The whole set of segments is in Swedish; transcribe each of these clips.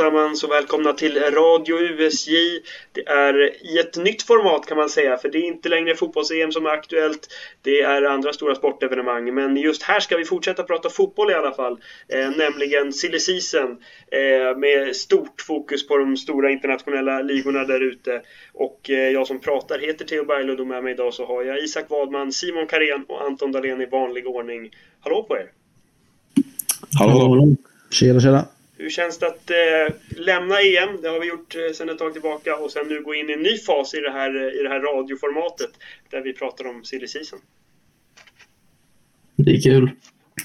Allesammans och välkomna till Radio USJ. Det är i ett nytt format kan man säga, för det är inte längre fotbolls-EM som är aktuellt. Det är andra stora sportevenemang, men just här ska vi fortsätta prata fotboll i alla fall. Eh, nämligen silly season, eh, med stort fokus på de stora internationella ligorna där ute. Och eh, jag som pratar heter Theo Berglund och med mig idag så har jag Isak Wadman, Simon Karén och Anton Dahlén i vanlig ordning. Hallå på er! Hallå! Hallå. Tjena, tjena! Hur känns det att eh, lämna EM? Det har vi gjort eh, sedan ett tag tillbaka och sen nu gå in i en ny fas i det här, eh, i det här radioformatet där vi pratar om silly season. Det är kul.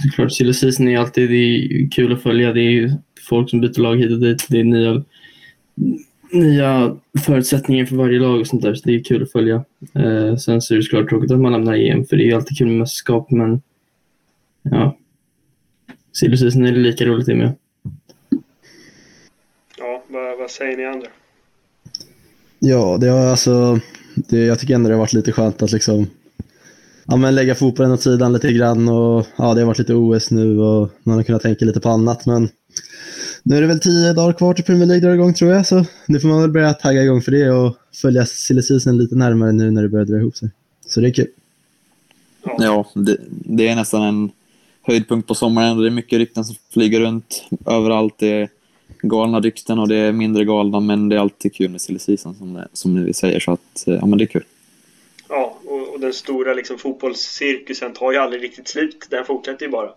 Såklart, silly season är alltid det är kul att följa. Det är folk som byter lag hit och dit. Det är nya, nya förutsättningar för varje lag och sånt där, så det är kul att följa. Eh, sen så är det såklart tråkigt att man lämnar EM, för det är ju alltid kul med mästerskap, men ja. Silly season är det lika roligt det med. Vad, säger ni andra? Ja, det har alltså, det, jag tycker ändå det har varit lite skönt att liksom ja, men lägga fotbollen åt sidan lite grann och ja, det har varit lite OS nu och man har kunnat tänka lite på annat men nu är det väl tio dagar kvar till Premier League drar igång tror jag så nu får man väl börja tagga igång för det och följa silly lite närmare nu när det börjar dra ihop sig. Så det är kul. Ja, ja det, det, är nästan en höjdpunkt på sommaren. Det är mycket rykten som flyger runt överallt. Det är galna rykten och det är mindre galna, men det är alltid kul med silly season som, som vi säger, så att eh, ja, men det är kul. Ja, och, och den stora liksom, fotbollscirkusen tar ju aldrig riktigt slut. Den fortsätter ju bara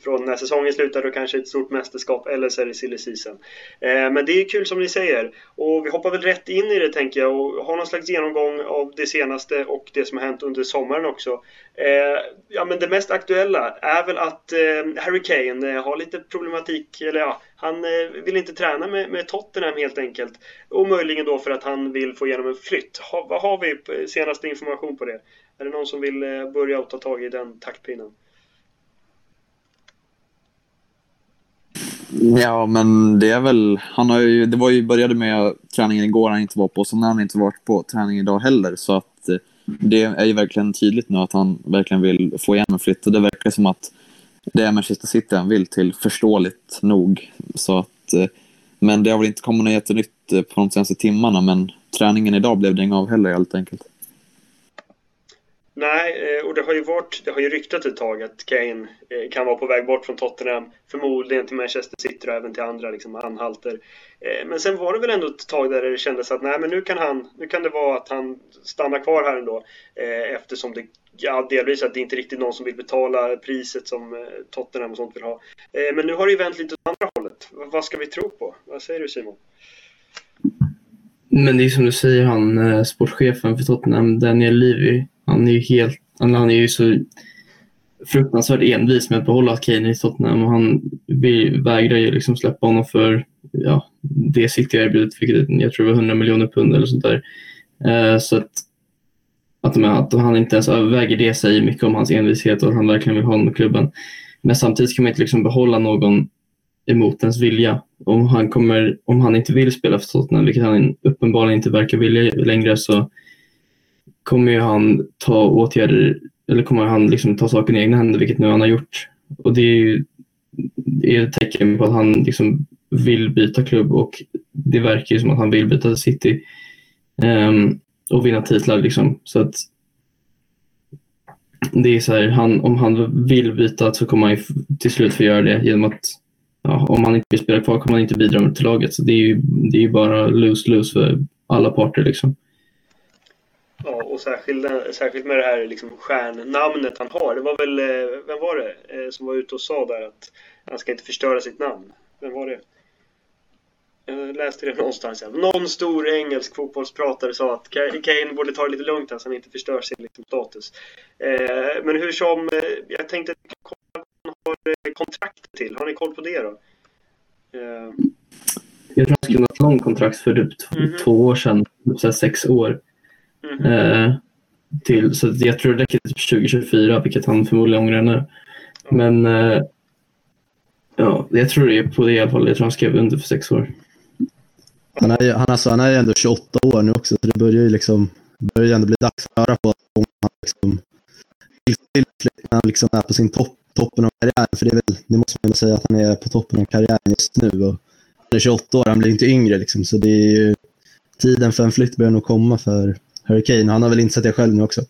från när säsongen slutar då kanske ett stort mästerskap eller så är det silly season. Eh, men det är kul som ni säger och vi hoppar väl rätt in i det tänker jag och har någon slags genomgång av det senaste och det som har hänt under sommaren också. Eh, ja men det mest aktuella är väl att eh, Harry Kane eh, har lite problematik, eller ja, han eh, vill inte träna med, med Tottenham helt enkelt. Och möjligen då för att han vill få igenom en flytt. Ha, vad har vi eh, senaste information på det? Är det någon som vill eh, börja och ta tag i den taktpinnen? Ja, men det är väl... Han har ju, det var ju, började med träningen igår han inte var på, så har han inte varit på träning idag heller. Så att eh, det är ju verkligen tydligt nu att han verkligen vill få igenom en flytt. Och det verkar som att det är Manchester City han vill till, förståeligt nog. Så att, eh, men det har väl inte kommit något jättenytt eh, på de senaste timmarna, men träningen idag blev det inget av heller helt enkelt. Nej, eh, och det har ju varit, det har ju ryktat ett tag att Kane eh, kan vara på väg bort från Tottenham, förmodligen till Manchester City och även till andra liksom anhalter. Eh, men sen var det väl ändå ett tag där det kändes att nej, men nu kan han, nu kan det vara att han stannar kvar här ändå, eftersom det Ja, delvis att det inte riktigt någon som vill betala priset som Tottenham och sånt vill ha. Men nu har det ju vänt lite åt andra hållet. Vad ska vi tro på? Vad säger du Simon? Men det är som du säger, han sportchefen för Tottenham, Daniel Levy, han är ju helt, han är ju så fruktansvärt envis med att behålla Kane i Tottenham och han vägrar ju liksom släppa honom för ja, det City erbjudet, erbjudit, vilket jag tror var 100 miljoner pund eller sånt där. Eh, så att, att, att han inte ens överväger det säger mycket om hans envishet och att han verkligen vill ha honom i klubben. Men samtidigt kan man inte liksom behålla någon emot ens vilja. Om han, kommer, om han inte vill spela för Tottenham, vilket han uppenbarligen inte verkar vilja längre, så kommer ju han ta åtgärder, eller kommer han liksom ta saken i egna händer, vilket nu han har gjort. Och det är ju det är ett tecken på att han liksom vill byta klubb och det verkar ju som att han vill byta City um, och vinna titlar. Liksom. Så att det är så här, han, om han vill byta så kommer han till slut få göra det genom att ja, om han inte vill spela kvar kommer han inte bidra till laget. Så det är ju, det är ju bara lose-lose för alla parter. Liksom. Ja, och särskilt, särskilt med det här liksom stjärnnamnet han har. Det var väl, eh, vem var det eh, som var ute och sa där att han ska inte förstöra sitt namn? Vem var det? Jag läste det någonstans. Någon stor engelsk fotbollspratare sa att Kane borde ta det lite lugnt här så han inte förstör sin liksom, status. Eh, men hur som, jag tänkte kolla vad han har kontrakt till. Har ni koll på det då? Jag tror han skrev något långt kontrakt för typ mm -hmm. två år sedan, så sex år. Mm. Eh, till, så jag tror det räcker till 2024, vilket han förmodligen ångrar nu. Men eh, ja, jag tror det är på det i alla fall. Jag tror han skrev under för sex år. Han är, han, alltså, han är ändå 28 år nu också, så det börjar ju liksom börjar ändå bli dags att höra på om han liksom, han liksom är på sin topp, toppen av karriären. För det, är väl, det måste man ändå säga att han är på toppen av karriären just nu. Och är 28 år, han blir inte yngre liksom. Så det är ju, tiden för en flytt börjar nog komma för Harry Kane. Han har väl insett det själv nu också.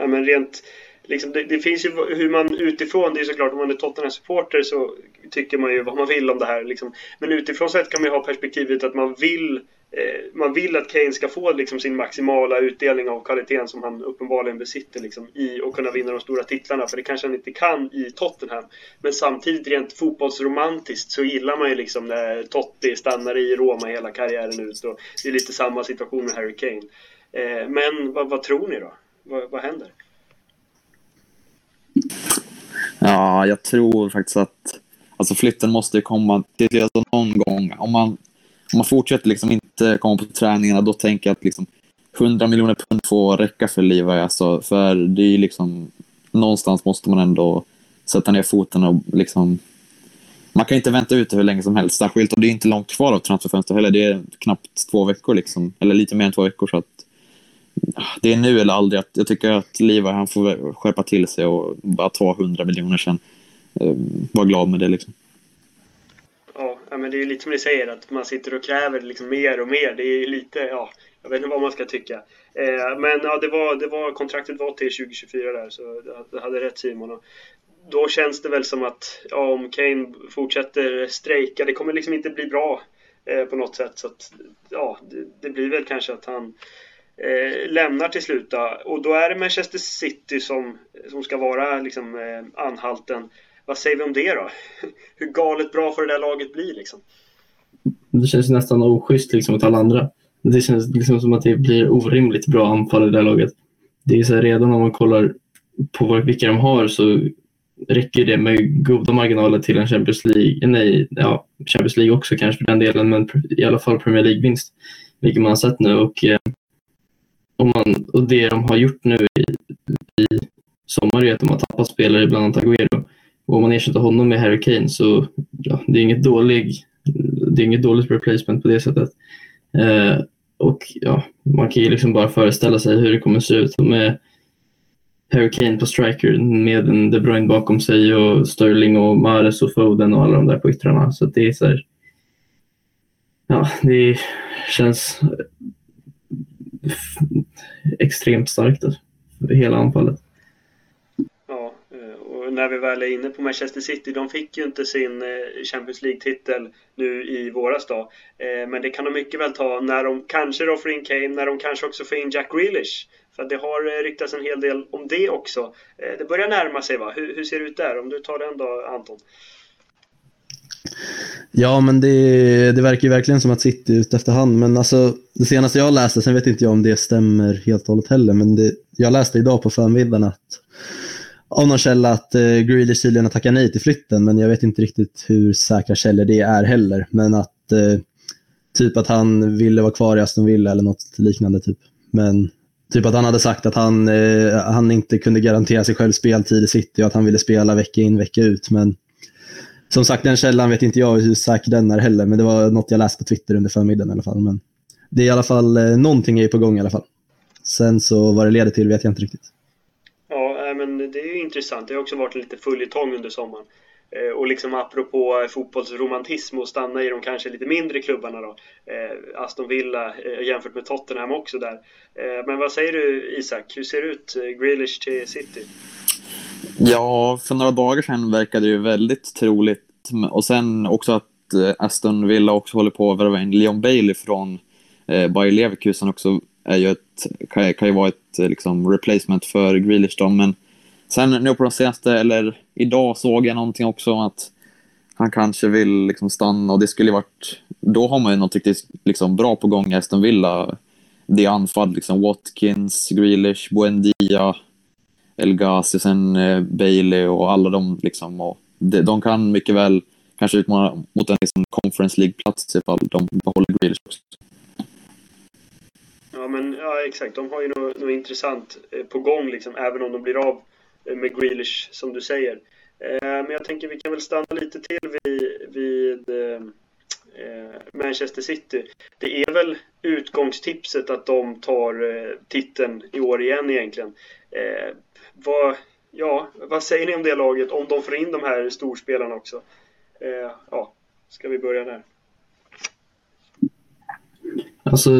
Ja, men rent liksom, det, det, finns ju hur man utifrån, det är såklart om man är Tottenham-supporter så tycker man ju vad man vill om det här. Liksom. Men utifrån sett kan man ju ha perspektivet att man vill Eh, man vill att Kane ska få liksom, sin maximala utdelning av kvaliteten som han uppenbarligen besitter liksom, i och kunna vinna de stora titlarna. För det kanske han inte kan i Tottenham. Men samtidigt rent fotbollsromantiskt så gillar man ju liksom när Totti stannar i Roma hela karriären ut. Och det är lite samma situation med Harry Kane. Eh, men vad, vad, tror ni då? Vad, vad händer? Ja, jag tror faktiskt att alltså flytten måste komma till alltså någon gång. Om man, om man fortsätter liksom inte komma på träningarna, då tänker jag att liksom 100 miljoner pund får räcka för Levi. Alltså, för det är liksom, någonstans måste man ändå sätta ner foten och liksom man kan inte vänta ut det hur länge som helst, särskilt och det är inte långt kvar av transferfönstret heller. Det är knappt två veckor, liksom, eller lite mer än två veckor. Så att ah, det är nu eller aldrig. Jag tycker att Levi han får skärpa till sig och bara ta 100 miljoner sen. Ehm, var glad med det liksom. Ja, men det är ju lite som ni säger att man sitter och kräver liksom mer och mer. Det är lite, ja, jag vet inte vad man ska tycka. Eh, men ja, det var, det var, kontraktet var till 2024 där, så det hade rätt Simon. Och då känns det väl som att ja, om Kane fortsätter strejka, det kommer liksom inte bli bra eh, på något sätt. Så att, ja, det, det blir väl kanske att han eh, lämnar till slut. Då. Och då är det Manchester City som, som ska vara liksom, eh, anhalten. Vad säger vi om det då? Hur galet bra får det där laget bli liksom? Det känns nästan oschysst liksom mot alla andra. Det känns liksom som att det blir orimligt bra anfall i det där laget. Det är så här, redan om man kollar på vilka de har så räcker det med goda marginaler till en Champions League, nej, ja, Champions League också kanske för den delen, men i alla fall Premier League-vinst, vilket man har sett nu. Och eh, och, man, och det de har gjort nu i, i sommar är att de har tappat spelare, bland annat Aguero. Och om man ersätter honom med Harry Kane så ja, det är inget, dålig, det är inget dåligt replacement på det sättet. Eh, och ja, man kan ju liksom bara föreställa sig hur det kommer se ut med Harry Kane på striker med en De Bruyne bakom sig och Sterling och Mares och Foden och alla de där på yttrarna. Så det är så här, Ja, det känns extremt starkt alltså, hela anfallet. När vi väl är inne på Manchester City, de fick ju inte sin eh, Champions League-titel nu i våras då. Eh, men det kan de mycket väl ta när de kanske då får in Kane, när de kanske också får in Jack Grealish. För det har eh, ryktats en hel del om det också. Det börjar närma sig va? Hur, hur ser det ut där? Om du tar den då Anton? Ja, men det, det verkar ju verkligen som att City är ute efterhand. Men alltså, det senaste jag läste, sen vet inte jag om det stämmer helt och hållet heller, men det, jag läste idag på förmiddagen att av någon källa att eh, Grealish tydligen har tackat nej till flytten, men jag vet inte riktigt hur säkra källor det är heller. Men att eh, typ att han ville vara kvar i Aston Villa eller något liknande. typ. Men typ att han hade sagt att han, eh, han inte kunde garantera sig själv speltid i City och att han ville spela vecka in vecka ut. Men som sagt, den källan vet inte jag hur säker den är heller, men det var något jag läste på Twitter under förmiddagen i alla fall. Men det är i alla fall, eh, någonting är på gång i alla fall. Sen så vad det leder till vet jag inte riktigt. Men det är ju intressant. Det har också varit lite följetong under sommaren. Eh, och liksom apropå eh, fotbollsromantism och stanna i de kanske lite mindre klubbarna då. Eh, Aston Villa eh, jämfört med Tottenham också där. Men vad säger du Isak? Hur ser det ut? Grealish till City? Ja, för några dagar sedan verkade det ju väldigt troligt. Och sen också att Aston Villa också håller på att värva in Leon Bailey från eh, Bayer Leverkusen också är ju ett, kan, kan ju vara ett liksom, replacement för Grealish då. Men sen nu på de senaste, eller idag såg jag någonting också om att han kanske vill liksom stanna och det skulle ju varit, då har man ju något riktigt liksom, bra på gång i Aston Villa. Det är anfall, liksom Watkins, Grealish, Buendia, El Ghazi, sen eh, Bailey och alla de liksom. Och de, de kan mycket väl kanske utmana mot en liksom, Conference League-plats ifall de behåller Grealish också. Ja, men ja, exakt. De har ju något, något intressant eh, på gång, liksom, även om de blir av eh, med Grealish, som du säger. Eh, men jag tänker vi kan väl stanna lite till vid, vid eh, eh, Manchester City. Det är väl utgångstipset att de tar eh, titeln i år igen egentligen. Eh, vad, ja, vad säger ni om det laget om de får in de här storspelarna också? Ja, Ska vi börja där? Alltså,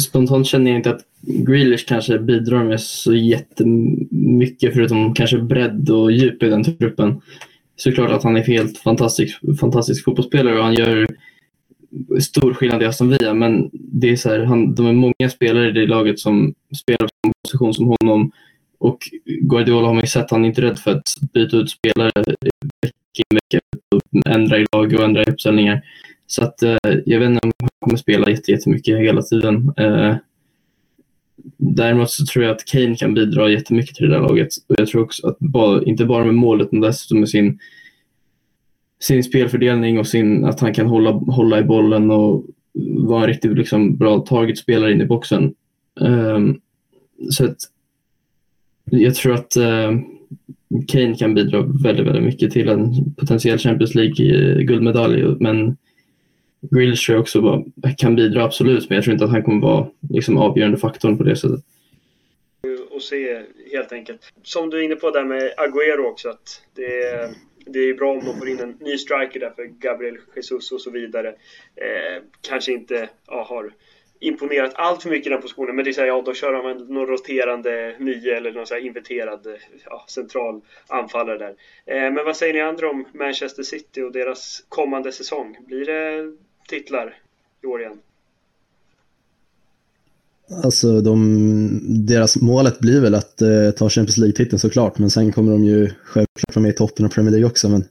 spontant känner jag inte att Grealish kanske bidrar med så jättemycket förutom kanske bredd och djup i den truppen. Såklart att han är helt fantastisk, fantastisk fotbollsspelare och han gör stor skillnad i Aston Villa men det är så här, han, de är många spelare i det laget som spelar på samma position som honom och Guardiola har man ju sett, han är inte rädd för att byta ut spelare vecka in vecka och ändra i lag och ändra i uppställningar. Så att eh, jag vet inte om han kommer spela jättemycket hela tiden. Eh, däremot så tror jag att Kane kan bidra jättemycket till det där laget. Och jag tror också att bara, inte bara med målet utan dessutom med sin, sin spelfördelning och sin, att han kan hålla, hålla i bollen och vara en riktigt liksom, bra targetspelare in i boxen. Um, så att jag tror att uh, Kane kan bidra väldigt, väldigt mycket till en potentiell Champions League-guldmedalj. Men Grealish tror jag också bara, kan bidra absolut, men jag tror inte att han kommer vara liksom, avgörande faktorn på det sättet. Och se helt enkelt. Som du är inne på där med Agüero också, att det är, det är bra om de får in en ny striker där för Gabriel Jesus och så vidare. Eh, kanske inte ja, har imponerat allt för mycket i den positionen. Men det är så här, ja, då kör han någon roterande nio eller någon så här inverterad ja, central anfallare där. Eh, men vad säger ni andra om Manchester City och deras kommande säsong? Blir det titlar i år igen? Alltså, de, deras målet blir väl att eh, ta Champions League-titeln såklart, men sen kommer de ju självklart vara med i toppen av Premier League också. Men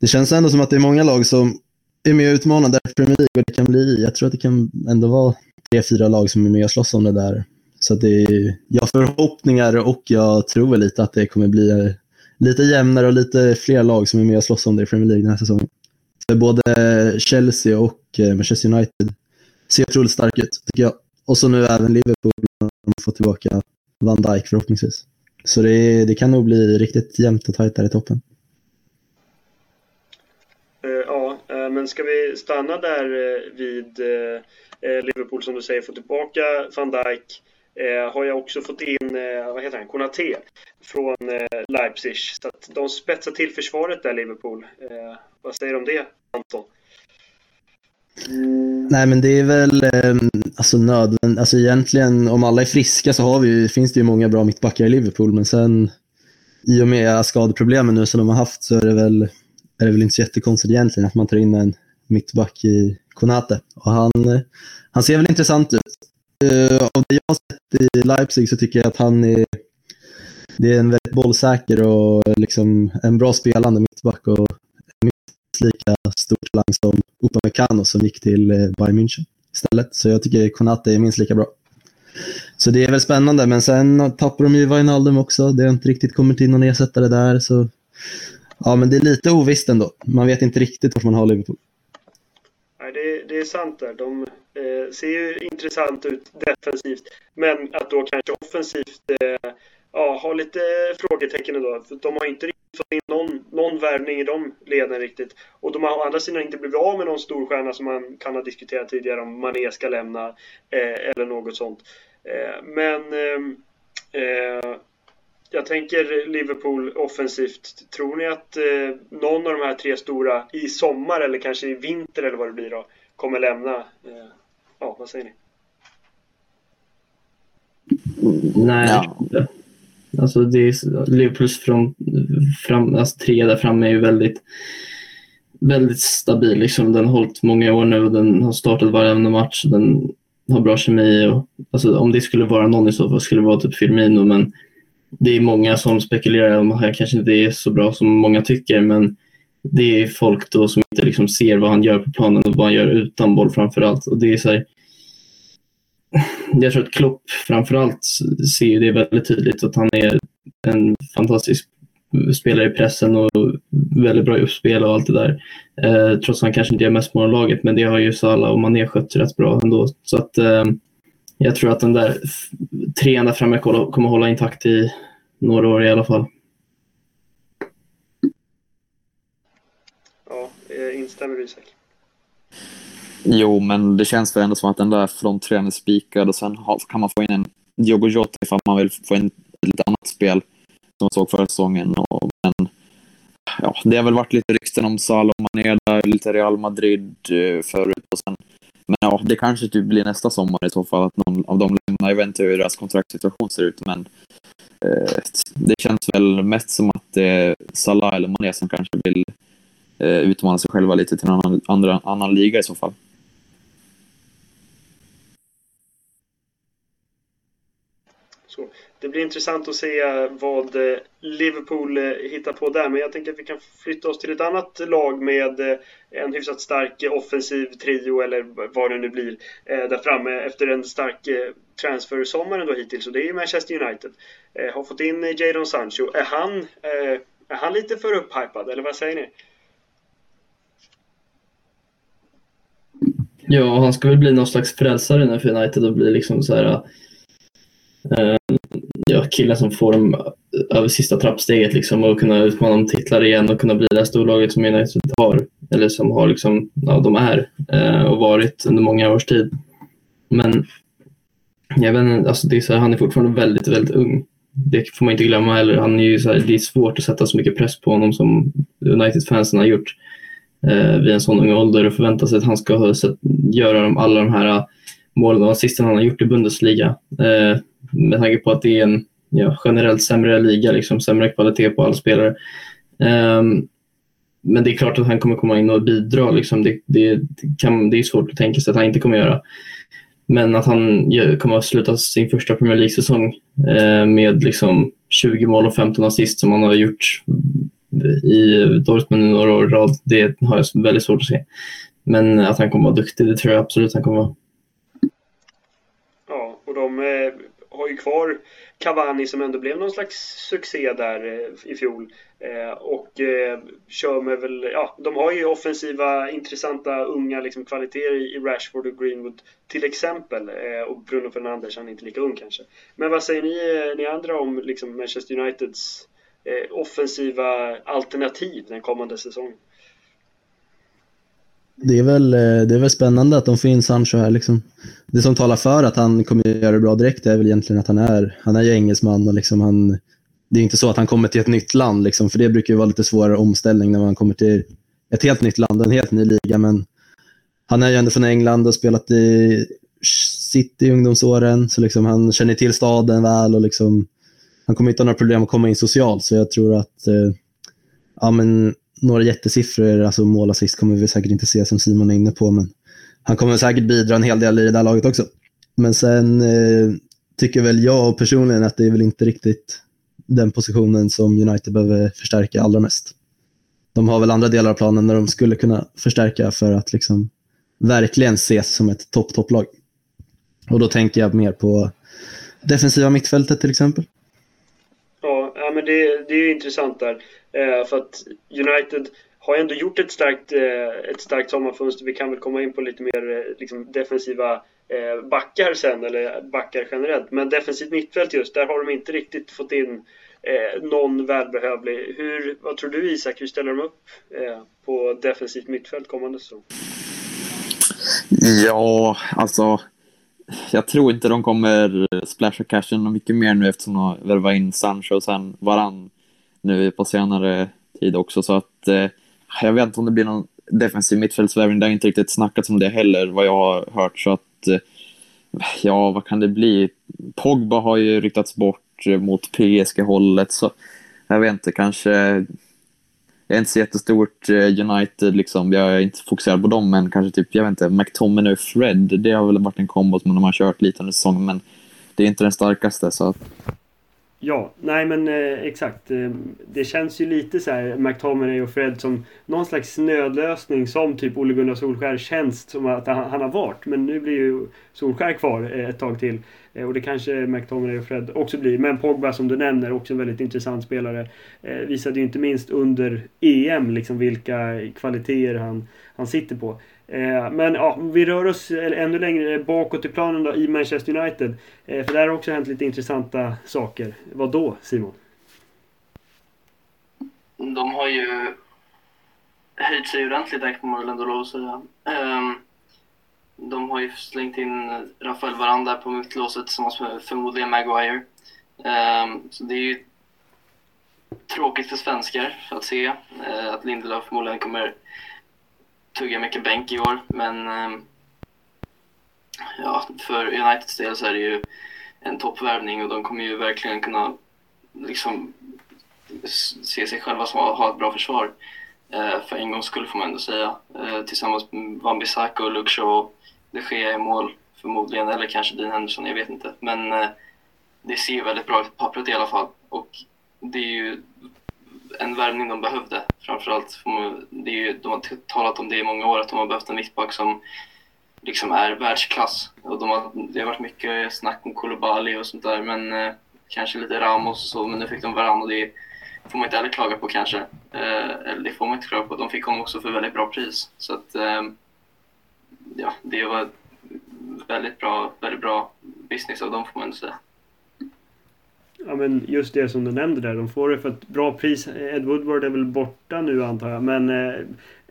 det känns ändå som att det är många lag som är med och utmanar där Premier League och det kan bli, jag tror att det kan ändå vara tre, fyra lag som är med och slåss om det där. Så det är, jag har förhoppningar och jag tror väl lite att det kommer bli eh, lite jämnare och lite fler lag som är med och slåss om det i Premier League den här säsongen. Både Chelsea och eh, Manchester United ser otroligt starka ut, tycker jag. Och så nu även Liverpool, som de får tillbaka Van Dijk förhoppningsvis. Så det, det kan nog bli riktigt jämnt och tajt där i toppen. Eh, ja, eh, men ska vi stanna där vid Liverpool som du säger, få tillbaka van Dijk. Har jag också fått in, vad heter han, Konaté från Leipzig. Så att de spetsar till försvaret där, Liverpool. vad säger du om det, Anton? Nej, men det är väl ehm, alltså nödvändigt. Alltså egentligen, om alla är friska så har vi, finns det ju många bra mittbackar i Liverpool, men sen i och med skadeproblemen nu som de har haft så är det väl är det väl inte så jättekonstigt egentligen att man tar in en mittback i Konate. Och han, eh, han ser väl intressant ut. Eh, av det jag har sett i Leipzig så tycker jag att han är, det är en väldigt bollsäker och liksom en bra spelande mittback och minst lika stor talang som Upamecano som gick till eh, Bayern München istället. Så jag tycker Konate är minst lika bra. Så det är väl spännande, men sen tappar de ju Wijnaldum också. Det har inte riktigt kommit in någon ersättare där. Så Ja, men det är lite ovisst ändå. Man vet inte riktigt vart man har Liverpool. Nej, det, det är sant där. De eh, ser ju intressant ut defensivt. Men att då kanske offensivt eh, ja, ha lite frågetecken ändå. För de har inte riktigt fått in någon, någon värvning i de leden riktigt. Och de har å andra sidan inte blivit av med någon stor stjärna som man kan ha diskuterat tidigare om Mané ska lämna eh, eller något sånt. Eh, men eh, eh, jag tänker Liverpool offensivt. Tror ni att eh, någon av de här tre stora i sommar eller kanske i vinter eller vad det blir då kommer lämna? Eh, ja, vad säger ni? Nej, ja. Alltså det är, Liverpools från, fram, alltså tre där framme är ju väldigt, väldigt stabil. Liksom. Den har hållit många år nu och den har startat varenda match. Den har bra kemi. Och, alltså, om det skulle vara någon i så fall skulle det vara typ Firmino men det är många som spekulerar om att han kanske inte är så bra som många tycker, men det är folk då som inte liksom ser vad han gör på planen och vad han gör utan boll framför allt. Och det är så här, jag tror att Klopp framförallt ser det väldigt tydligt att han är en fantastisk spelare i pressen och väldigt bra i uppspel och allt det där. Eh, trots att han kanske inte gör mest mål laget, men det har ju Salah och Mané skött rätt bra ändå. Så att eh, jag tror att den där trean där framme kommer hålla intakt i några år i alla fall. Ja, instämmer du Isak? Jo, men det känns väl ändå som att den där fronttrean är spikad och sen kan man få in en Diogo Jota ifall man vill få in ett lite annat spel som man såg förra säsongen. Och, men ja, det har väl varit lite rykten om Salah och Mané där, lite Real Madrid eh, förut och sen men ja, det kanske typ blir nästa sommar i så fall att någon av dem lämnar. Jag vet inte hur deras kontraktssituation ser ut, men eh, det känns väl mest som att det är Salah eller Mané som kanske vill eh, utmana sig själva lite till en annan, andra, annan liga i så fall. Så, det blir intressant att se vad eh, Liverpool eh, hittar på där, men jag tänker att vi kan flytta oss till ett annat lag med eh, en hyfsat stark offensiv trio, eller vad det nu blir, där framme efter en stark transfersommar då hittills, och det är Manchester United. Har fått in Jadon Sancho. Är han, är han lite för upphypad, eller vad säger ni? Ja, han ska väl bli någon slags frälsare nu för United och bli liksom så här ja, killen som får dem eh, över sista trappsteget liksom, och kunna utmana om titlar igen och kunna bli det här storlaget som United har, eller som har liksom, ja, de är eh, och varit under många års tid. Men jag vet inte, alltså det är så här, han är fortfarande väldigt, väldigt ung. Det får man inte glömma heller. Han är ju så här, det är svårt att sätta så mycket press på honom som United-fansen har gjort eh, vid en sån ung ålder och förvänta sig att han ska göra de, alla de här eh, målen och assisten han har gjort i Bundesliga. Eh, med tanke på att det är en ja, generellt sämre liga, liksom, sämre kvalitet på alla spelare. Um, men det är klart att han kommer komma in och bidra. Liksom. Det, det, kan, det är svårt att tänka sig att han inte kommer göra. Men att han kommer att sluta sin första Premier League-säsong eh, med liksom 20 mål och 15 assist som han har gjort i Dortmund i några år i rad, det har jag väldigt svårt att se. Men att han kommer att vara duktig, det tror jag absolut han kommer att vara. Ja, och de eh, har ju kvar Cavani som ändå blev någon slags succé där eh, i fjol. Eh, och eh, kör med väl, ja, de har ju offensiva, intressanta, unga liksom, kvaliteter i Rashford och Greenwood till exempel. och Bruno Fernandes, han är inte lika ung kanske. Men vad säger ni, ni andra om liksom, Manchester Uniteds offensiva alternativ den kommande säsongen? Det är, väl, eh, det är väl spännande att de får in Sancho här. Liksom det som talar för att han kommer göra det bra direkt är väl egentligen att han är, han är ju engelsman och liksom han, det är inte så att han kommer till ett nytt land, liksom, för det brukar ju vara lite svårare omställning när man kommer till ett helt nytt land, en helt ny liga. Men han är ju ändå från England och spelat i City i ungdomsåren, så liksom han känner till staden väl och liksom, han kommer inte ha några problem att komma in socialt. Så jag tror att eh, ja, men, några jättesiffror, alltså mål assist, kommer vi säkert inte se som Simon är inne på. Men han kommer säkert bidra en hel del i det där laget också. Men sen eh, tycker väl jag personligen att det är väl inte riktigt den positionen som United behöver förstärka allra mest. De har väl andra delar av planen där de skulle kunna förstärka för att liksom verkligen ses som ett topp-topplag. Och då tänker jag mer på defensiva mittfältet till exempel. Men det, det är ju intressant där. Eh, för att United har ändå gjort ett starkt, eh, ett starkt sommarfönster. Vi kan väl komma in på lite mer eh, liksom, defensiva eh, backar sen, eller backar generellt. Men defensivt mittfält just, där har de inte riktigt fått in eh, någon välbehövlig. Hur, vad tror du Isak, hur ställer de upp eh, på defensivt mittfält kommande säsong? Ja, alltså jag tror inte de kommer splasha cashen mycket mer nu eftersom de har värvat in Sancho och sen varann nu på senare tid också. Så att eh, jag vet inte om det blir någon defensiv mittfältsvärvning. Det har inte riktigt snackats om det heller, vad jag har hört. Så att, eh, ja, vad kan det bli? Pogba har ju ryktats bort mot PSG-hållet, så jag vet inte, kanske... Jag är inte så jättestort eh, United, liksom. jag är inte fokuserad på dem, men kanske typ, jag vet inte, McTominay och Fred, det har väl varit en kombo som de har kört lite under säsongen, men det är inte den starkaste. Så Ja, nej men eh, exakt. Eh, det känns ju lite så här McTominay och Fred som någon slags nödlösning som typ Ole Gunnar Solskär känns som att han, han har varit. Men nu blir ju Solskär kvar eh, ett tag till. Eh, och det kanske McTominay och Fred också blir. Men Pogba som du nämner, också en väldigt intressant spelare. Eh, visade ju inte minst under EM liksom vilka kvaliteter han, han sitter på. Eh, men ja, vi rör oss ännu längre bakåt i planen då, i Manchester United. Eh, för där har också hänt lite intressanta saker. Vad då, Simon? De har ju höjt sig ordentligt där, får man väl ändå lov att säga. Um, de har ju slängt in Rafael Varanda på mittlåset tillsammans med förmodligen Maguire. Um, så det är ju tråkigt för svenskar att se uh, att Lindelöf förmodligen kommer tugga mycket bänk i år. Men um, ja, för Uniteds del så är det ju en toppvärvning och de kommer ju verkligen kunna liksom se sig själva som att ha ett bra försvar. Uh, för en gångs skull får man ändå säga. Uh, tillsammans med Wan-Bissaka och Luke Shaw. Det sker i mål förmodligen, eller kanske Dean Henderson, jag vet inte. Men eh, det ser ju väldigt bra ut på pappret i alla fall. Och det är ju en värvning de behövde. Framförallt, det är ju, de har talat om det i många år, att de har behövt en mittback som liksom är världsklass. Och de har, det har varit mycket snack om Koulibaly och sånt där, men eh, kanske lite Ramos och så, men nu fick de Varann och det får man inte heller klaga på kanske. Eh, eller det får man inte klaga på. De fick honom också för väldigt bra pris. Så att, eh, ja, det var väldigt bra, väldigt bra business av dem får man ändå säga. Ja men just det som du nämnde där, de får det för ett bra pris. Ed Woodward är väl borta nu antar jag, men eh,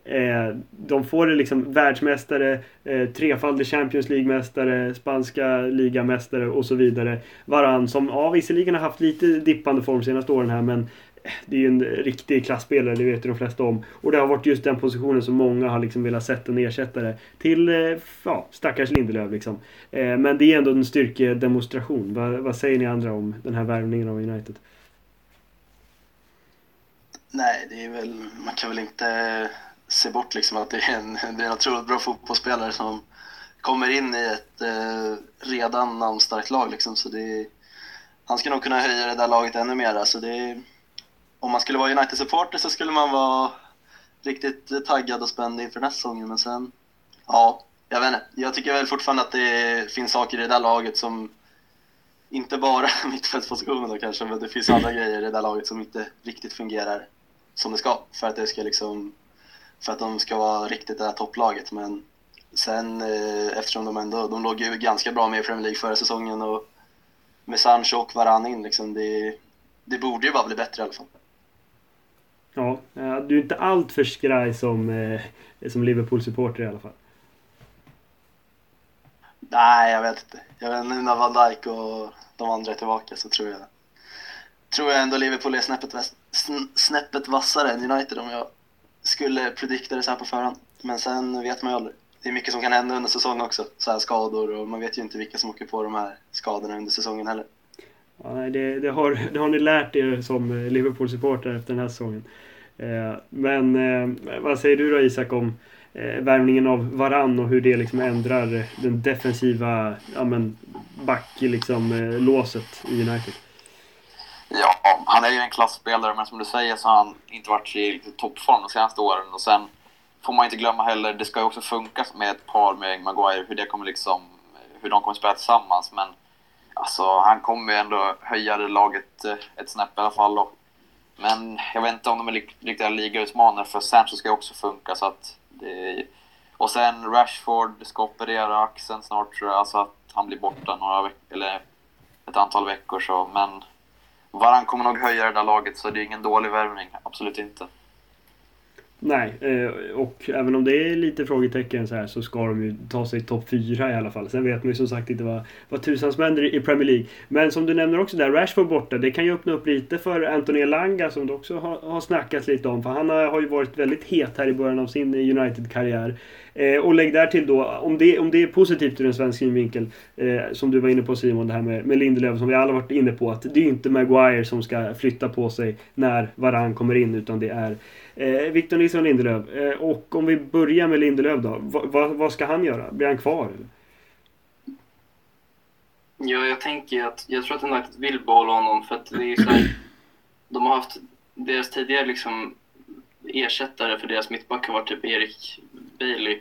eh de får det liksom världsmästare, eh, trefaldig Champions League-mästare, spanska ligamästare och så vidare. Varann som ja, visserligen har haft lite dippande form senaste åren här men det är ju en riktig klassspelare, det vet ju de flesta om. Och det har varit just den positionen som många har liksom velat sätta en ersättare till, eh, ja, stackars Lindelöf liksom. Eh, men det är ändå en styrkedemonstration. Vad, vad säger ni andra om den här värvningen av United? Nej, det är väl, man kan väl inte eh, se bort liksom att det är en, det är en otroligt bra fotbollsspelare som kommer in i ett eh, redan namnstarkt lag liksom. Så det han ska nog kunna höja det där laget ännu mer. Alltså det, om man skulle vara United-supporter så skulle man vara riktigt taggad och spänd inför nästa säsong. Men sen, ja, jag vet inte. Jag tycker väl fortfarande att det finns saker i det där laget som inte bara mittfältspositionen då kanske, men det finns andra grejer i det där laget som inte riktigt fungerar som det ska för att det ska liksom för att de ska vara riktigt det där topplaget. Men sen eh, eftersom de ändå, de låg ju ganska bra med i Premier League förra säsongen och med Sancho och Varane in liksom, det, det borde ju bara bli bättre i alla fall. Ja, eh, du är inte allt för skraj som, eh, som Liverpool-supporter i alla fall. Nej, jag vet inte. Jag vet, nu när Van Dijk och de andra är tillbaka så tror jag tror jag ändå Liverpool är snäppet, väst, snäppet vassare än United om jag skulle predikta det så här på förhand. Men sen vet man ju aldrig. Det är mycket som kan hända under säsongen också. Så här skador och man vet ju inte vilka som åker på de här skadorna under säsongen heller. Ja, nej, det, det, har, det har ni lärt er som Liverpool-supporter efter den här säsongen. Eh, men eh, vad säger du då Isak om eh, värvningen av Varann och hur det liksom ändrar den defensiva ja, men, back liksom, eh, låset i United? Ja, han är ju en klassspelare men som du säger så har han inte varit i toppform de senaste åren. Och sen får man inte glömma heller, det ska ju också funka med ett par med Maguire, hur det kommer liksom, hur de kommer spela tillsammans. Men alltså, han kommer ju ändå höja det laget eh, ett snäpp i alla fall. Och, men jag vet inte om de är riktiga ligautmanare för Sancho ska ju också funka så att det, och sen Rashford ska operera axeln snart tror jag, alltså att han blir borta några veckor, eller ett antal veckor så. Men Varann kommer nog höja det där laget så det är ingen dålig värvning, absolut inte. Nej, eh, och även om det är lite frågetecken så här så ska de ju ta sig topp 4 i alla fall. Sen vet man ju som sagt inte vad, vad tusan som händer i Premier League. Men som du nämner också där, Rashford borta. Det kan ju öppna upp lite för Anthony Elanga som du också har, har snackat lite om. För han har, har ju varit väldigt het här i början av sin United-karriär. Eh, och lägg där till då, om det, om det är positivt ur en svensk synvinkel, eh, som du var inne på Simon, det här med, med Lindelöf som vi alla varit inne på, att det är inte Maguire som ska flytta på sig när Varann kommer in, utan det är Eh, Victor Nilsson Lindelöf. Eh, och om vi börjar med Lindelöf då. Va, va, vad ska han göra? Blir han kvar? Eller? Ja, jag tänker att jag tror att United vill behålla honom för att det är så här, De har haft deras tidigare liksom ersättare för deras mittback har varit typ Erik Bailey.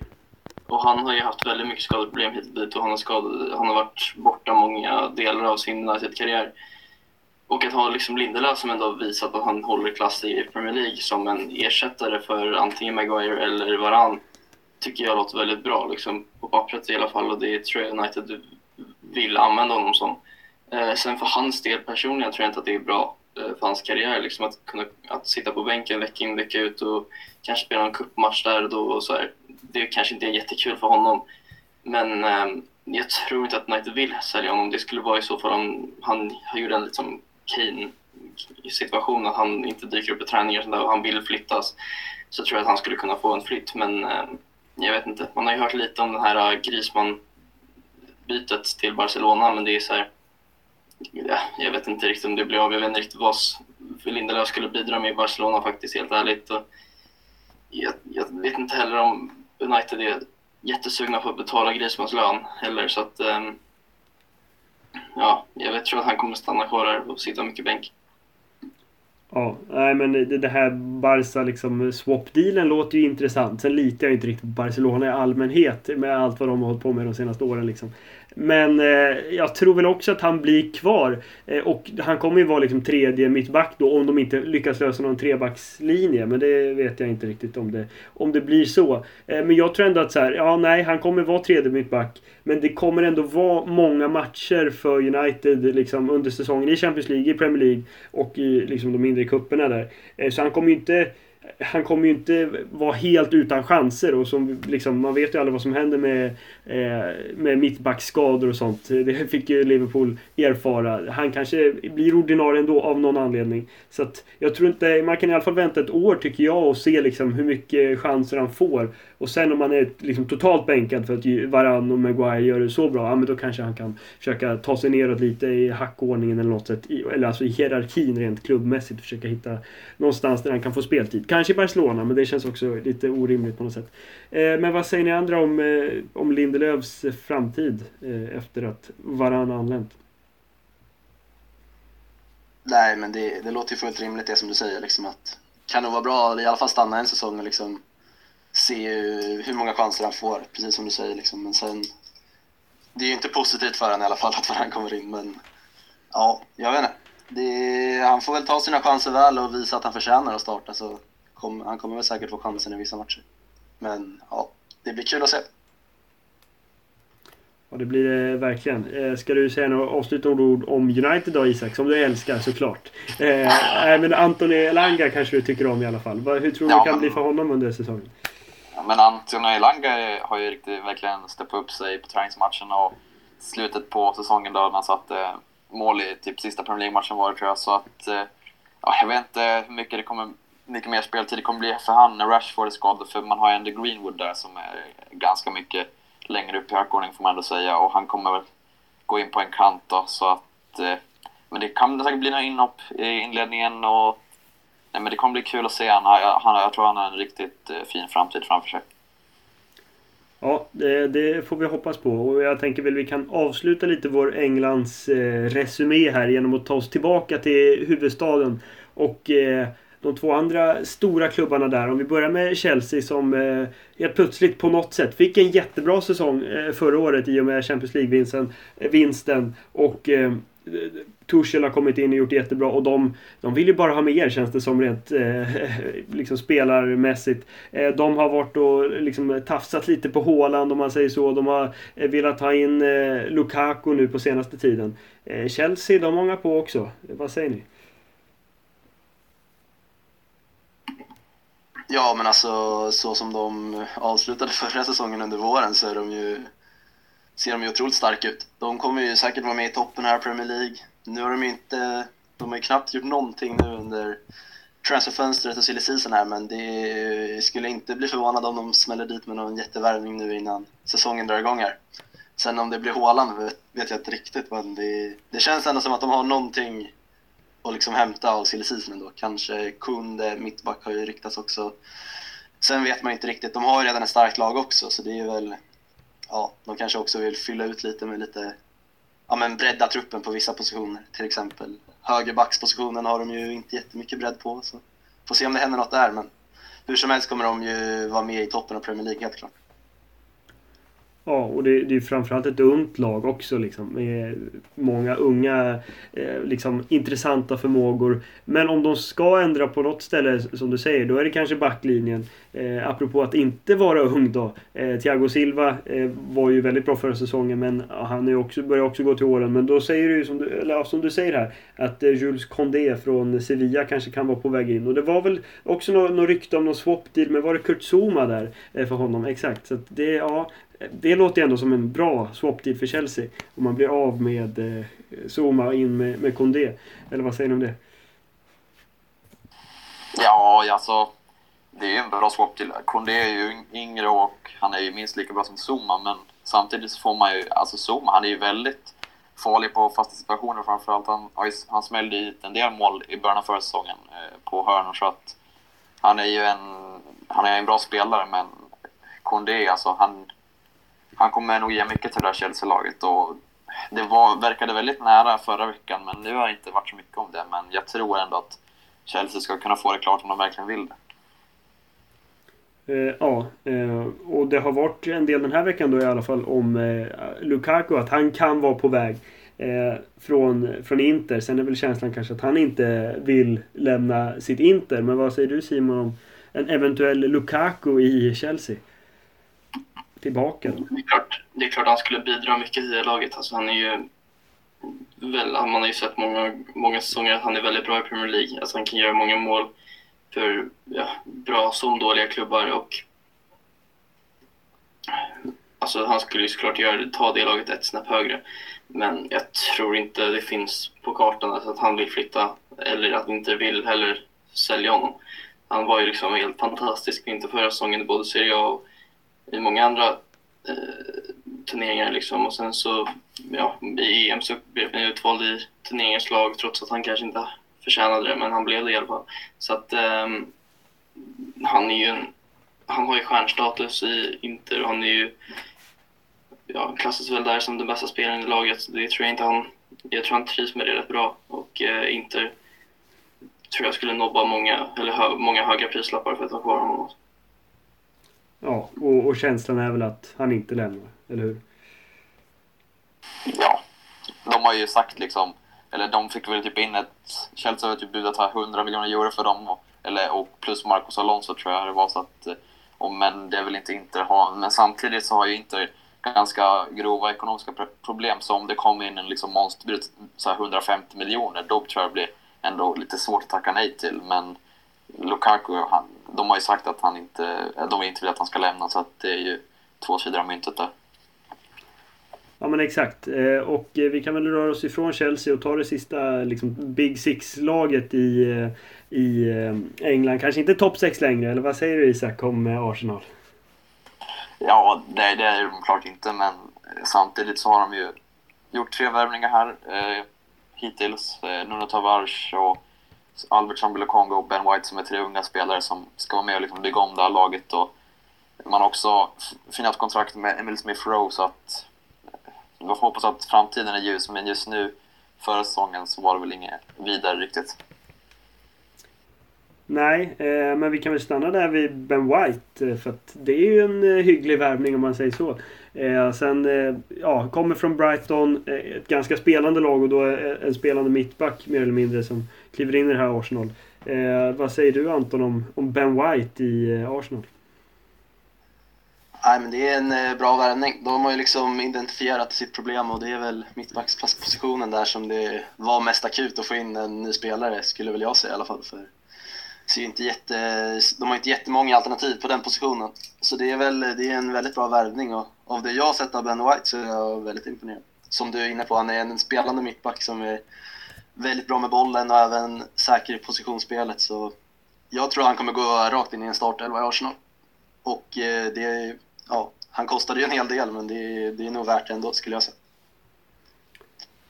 Och han har ju haft väldigt mycket skadeproblem hit och dit och han har, skad, han har varit borta många delar av sin United-karriär. Och att ha liksom Lindelöf som ändå visat att han håller klass i Premier League som en ersättare för antingen Maguire eller Varann tycker jag låter väldigt bra, liksom, på pappret i alla fall. Och det tror jag United vill använda honom som. Eh, sen för hans del personligen tror jag inte att det är bra Eh, för hans karriär. Liksom, att kunna att sitta på bänken vecka in vecka ut och kanske spela en cupmatch där och då. Och så här. Det kanske inte är jättekul för honom. Men eh, jag tror inte att United vill sälja honom. Det skulle vara i så fall om han gjorde en liksom Kane situation att han inte dyker upp i träningar och han vill flyttas så tror jag att han skulle kunna få en flytt. Men eh, jag vet inte, man har ju hört lite om det här eh, Grisman-bytet till Barcelona men det är så här, ja, jag vet inte riktigt om det blir av. Jag vet inte riktigt vad Lindelöf skulle bidra med i Barcelona faktiskt, helt ärligt. Och jag, jag vet inte heller om United är jättesugna på att betala Grismans lön heller så att um, ja, jag vet, tror att han kommer stanna kvar där och sitta mycket bänk. Ja, nej men det, det här Barca liksom swap-dealen låter ju intressant. Sen litar jag inte riktigt på Barcelona i allmänhet med allt vad de har hållit på med de senaste åren liksom. Men eh, jag tror väl också att han blir kvar. Eh, och han kommer ju vara liksom tredje mittback då om de inte lyckas lösa någon trebackslinje. Men det vet jag inte riktigt om det, om det blir så. Eh, men jag tror ändå att så här, ja nej, han kommer vara tredje mittback. Men det kommer ändå vara många matcher för United liksom, under säsongen i Champions League, i Premier League och i liksom, de mindre kupperna där. Eh, så han kommer ju inte han kommer ju inte vara helt utan chanser och som liksom, man vet ju aldrig vad som händer med, eh, med mittbackskador och sånt. Det fick ju Liverpool erfara. Han kanske blir ordinarie ändå av någon anledning. Så att jag tror inte, man kan i alla fall vänta ett år tycker jag och se liksom hur mycket chanser han får. Och sen om man är liksom totalt bänkad för att Varann och Maguire gör det så bra, ja men då kanske han kan försöka ta sig neråt lite i hackordningen eller något sätt. Eller alltså i hierarkin rent klubbmässigt. Försöka hitta någonstans där han kan få speltid. Kanske i Barcelona, men det känns också lite orimligt på något sätt. Eh, men vad säger ni andra om, eh, om Lindelöfs framtid eh, efter att Varann anlänt? Nej, men det, det låter ju fullt rimligt det som du säger. Liksom att kan nog vara bra i alla fall stanna en säsong och liksom se hur många chanser han får, precis som du säger. Liksom. Men sen, det är ju inte positivt för honom i alla fall att han kommer in, men ja, jag vet inte. Det, han får väl ta sina chanser väl och visa att han förtjänar att starta så kom, han kommer väl säkert få chansen i vissa matcher. Men ja, det blir kul att se. Ja, det blir det verkligen. Eh, ska du säga några avslutande ord om United då Isak? Som du älskar såklart. Eh, men Antoni Elanga kanske du tycker om i alla fall. Hur tror du ja, det kan men... bli för honom under säsongen? Men Antonio Elanga har ju riktigt, verkligen steppat upp sig på träningsmatchen och slutet på säsongen då man satte mål i typ sista Premier League-matchen var det tror jag. Så att, eh, ja, jag vet inte hur mycket det kommer mycket mer speltid det kommer bli för han när Rashford är skadad. För man har ju ändå Greenwood där som är ganska mycket längre upp i hackordning får man ändå säga. Och han kommer väl gå in på en kant då. Så att, eh, men det kan säkert bli några inhopp i inledningen och nej, men det kommer bli kul att se honom. Han, han, jag tror han har en riktigt eh, fin framtid framför sig. Ja, det, det, får vi hoppas på. Och jag tänker väl vi kan avsluta lite vår Englands eh, resumé här genom att ta oss tillbaka till huvudstaden. Och eh, de två andra stora klubbarna där. Om vi börjar med Chelsea som eh, helt plötsligt på något sätt fick en jättebra säsong eh, förra året i och med Champions League-vinsten. Eh, vinsten, och eh, Tuchel har kommit in och gjort det jättebra och de, de vill ju bara ha mer känns det som rent eh, liksom spelarmässigt. Eh, de har varit och liksom tafsat lite på Håland om man säger så. De har eh, velat ha in eh, Lukaku nu på senaste tiden. Eh, Chelsea, de många på också. Vad säger ni? Ja, men alltså så som de avslutade förra säsongen under våren så är de ju, ser de ju otroligt starka ut. De kommer ju säkert vara med i toppen här i Premier League. Nu har de ju inte, de har ju knappt gjort någonting nu under transferfönstret och silly season här men det skulle inte bli förvånad om de smäller dit med någon jättevärvning nu innan säsongen drar igång här. Sen om det blir Haaland vet, vet jag inte riktigt men det, det känns ändå som att de har någonting att liksom hämta av silly season då. Kanske Kunde, mittback har ju ryktats också. Sen vet man inte riktigt, de har ju redan ett starkt lag också så det är väl, ja, de kanske också vill fylla ut lite med lite, ja men bredda truppen på vissa positioner till exempel. Högerbackspositionen har de ju inte jättemycket bredd på så får se om det händer något där men hur som helst kommer de ju vara med i toppen av Premier League helt klart. Ja, och det, det är framförallt ett ungt lag också liksom. Med många unga, eh, liksom intressanta förmågor. Men om de ska ändra på något ställe, som du säger, då är det kanske backlinjen. Eh, apropå att inte vara ung då. Eh, Thiago Silva eh, var ju väldigt bra förra säsongen, men han är också, börjar också gå till åren. Men då säger du som du, eller, som du säger här, att eh, Jules Condé från Sevilla kanske kan vara på väg in. Och det var väl också något, något rykte om någon swap-deal, men var det Kurt Zuma där eh, för honom? Exakt. Så det, ja, det låter ju ändå som en bra swap-deal för Chelsea. Om man blir av med eh, Zuma in med, med Kondé. Eller vad säger ni om det? Ja, alltså det är ju en bra swap till. Kondé är ju yngre och han är ju minst lika bra som Zuma, men samtidigt så får man ju, alltså Zuma, han är ju väldigt farlig på fasta situationer framförallt. Han, han smällde hit en del mål i början av förra säsongen eh, på hörnor så att han är ju en, han är en bra spelare men Kondé, alltså han, han kommer nog ge mycket till det här Chelsea-laget och det var, verkade väldigt nära förra veckan men nu har det inte varit så mycket om det men jag tror ändå att Chelsea ska kunna få det klart om de verkligen vill det. Eh, ja, eh, och det har varit en del den här veckan då i alla fall om eh, Lukaku, att han kan vara på väg eh, från, från Inter. Sen är väl känslan kanske att han inte vill lämna sitt Inter. Men vad säger du Simon om en eventuell Lukaku i Chelsea? Tillbaka då? Det är klart, det är klart han skulle bidra mycket i det laget. Alltså han är ju väl, man har ju sett många, många säsonger att han är väldigt bra i Premier League. Alltså han kan göra många mål för ja, bra som dåliga klubbar och alltså han skulle ju såklart göra, ta det laget ett snäpp högre. Men jag tror inte det finns på kartan alltså att han vill flytta eller att inte vill heller sälja honom. Han var ju liksom helt fantastisk inte förra säsongen i både Serie A och i många andra eh, turneringar liksom. Och sen så, ja, i EM så blev han utvald i turneringens lag trots att han kanske inte förtjänade det, men han blev det i alla fall. Så att eh, han är ju en, han har ju stjärnstatus i Inter och han är ju ja, klassas väl där som den bästa spelaren i laget. Det tror jag inte han, jag tror han trivs med det rätt bra och eh, Inter tror jag skulle nobba många, eller hö, många höga prislappar för att ha kvar honom. Ja, och, och känslan är väl att han inte lämnar, eller hur? Ja, de har ju sagt liksom eller de fick väl typ in ett... Chelsea har typ budat 100 miljoner euro för dem. Och, eller, och plus Marcos Alonso tror jag det var. Så att, eh, och, men det vill inte Inter ha. Men samtidigt så har ju Inter ganska grova ekonomiska problem. Så om det kommer in en liksom monsterbud, så 150 miljoner, då tror jag det blir ändå lite svårt att tacka nej till. Men Lukaku, han, de har ju sagt att han inte, de inte vill att han ska lämna. Så att det är ju två sidor av myntet där. Ja men exakt. Eh, och eh, vi kan väl röra oss ifrån Chelsea och ta det sista liksom, Big Six-laget i, eh, i England. Kanske inte topp 6 längre, eller vad säger du Isak om Arsenal? Ja, det, det är de klart inte, men samtidigt så har de ju gjort tre värvningar här eh, hittills. Eh, Nuno Tavares och Albert Sambilokongo och Ben White som är tre unga spelare som ska vara med och liksom bygga om det här laget. Och man har också finat kontrakt med Emil Smith Rowe så att eh, vi får hoppas att framtiden är ljus, men just nu, förra säsongen, så var det väl inget vidare riktigt. Nej, eh, men vi kan väl stanna där vid Ben White. Eh, för att det är ju en eh, hygglig värvning om man säger så. Eh, sen, eh, ja, kommer från Brighton. Eh, ett ganska spelande lag och då eh, en spelande mittback mer eller mindre som kliver in i det här Arsenal. Eh, vad säger du Anton om, om Ben White i eh, Arsenal? Nej, men det är en eh, bra värvning. De har ju liksom identifierat sitt problem och det är väl mittbackspositionen där som det var mest akut att få in en ny spelare, skulle väl jag säga i alla fall. För ser inte jätte, de har inte jättemånga alternativ på den positionen. Så det är väl det är en väldigt bra värvning och av det jag har sett av Ben White så är jag väldigt imponerad. Som du är inne på, han är en spelande mittback som är väldigt bra med bollen och även säker i positionsspelet. Så jag tror han kommer gå rakt in i en startelva i Arsenal. Och eh, det ja, han kostade ju en hel del men det är, det är nog värt det ändå skulle jag säga.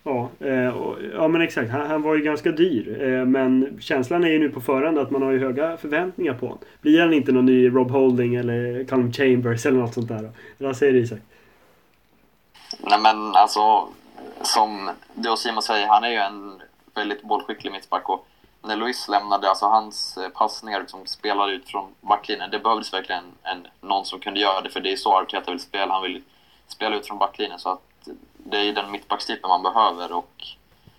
Ja, eh, ja men exakt. Han, han, var ju ganska dyr. Eh, men känslan är ju nu på förhand att man har ju höga förväntningar på honom. Blir han inte någon ny Rob Holding eller Callum Chambers eller något sånt där då? Vad säger du Isak? Nej men alltså, som du och Simon säger, han är ju en väldigt bollskicklig mittback och när Luis lämnade, alltså hans eh, passningar som spelade ut från backlinjen, det behövdes verkligen en, någon som kunde göra det, för det är så Arteta vill spela. Han vill spela ut från backlinjen, så att det är den mittbackstypen man behöver. Och